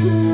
Ooh.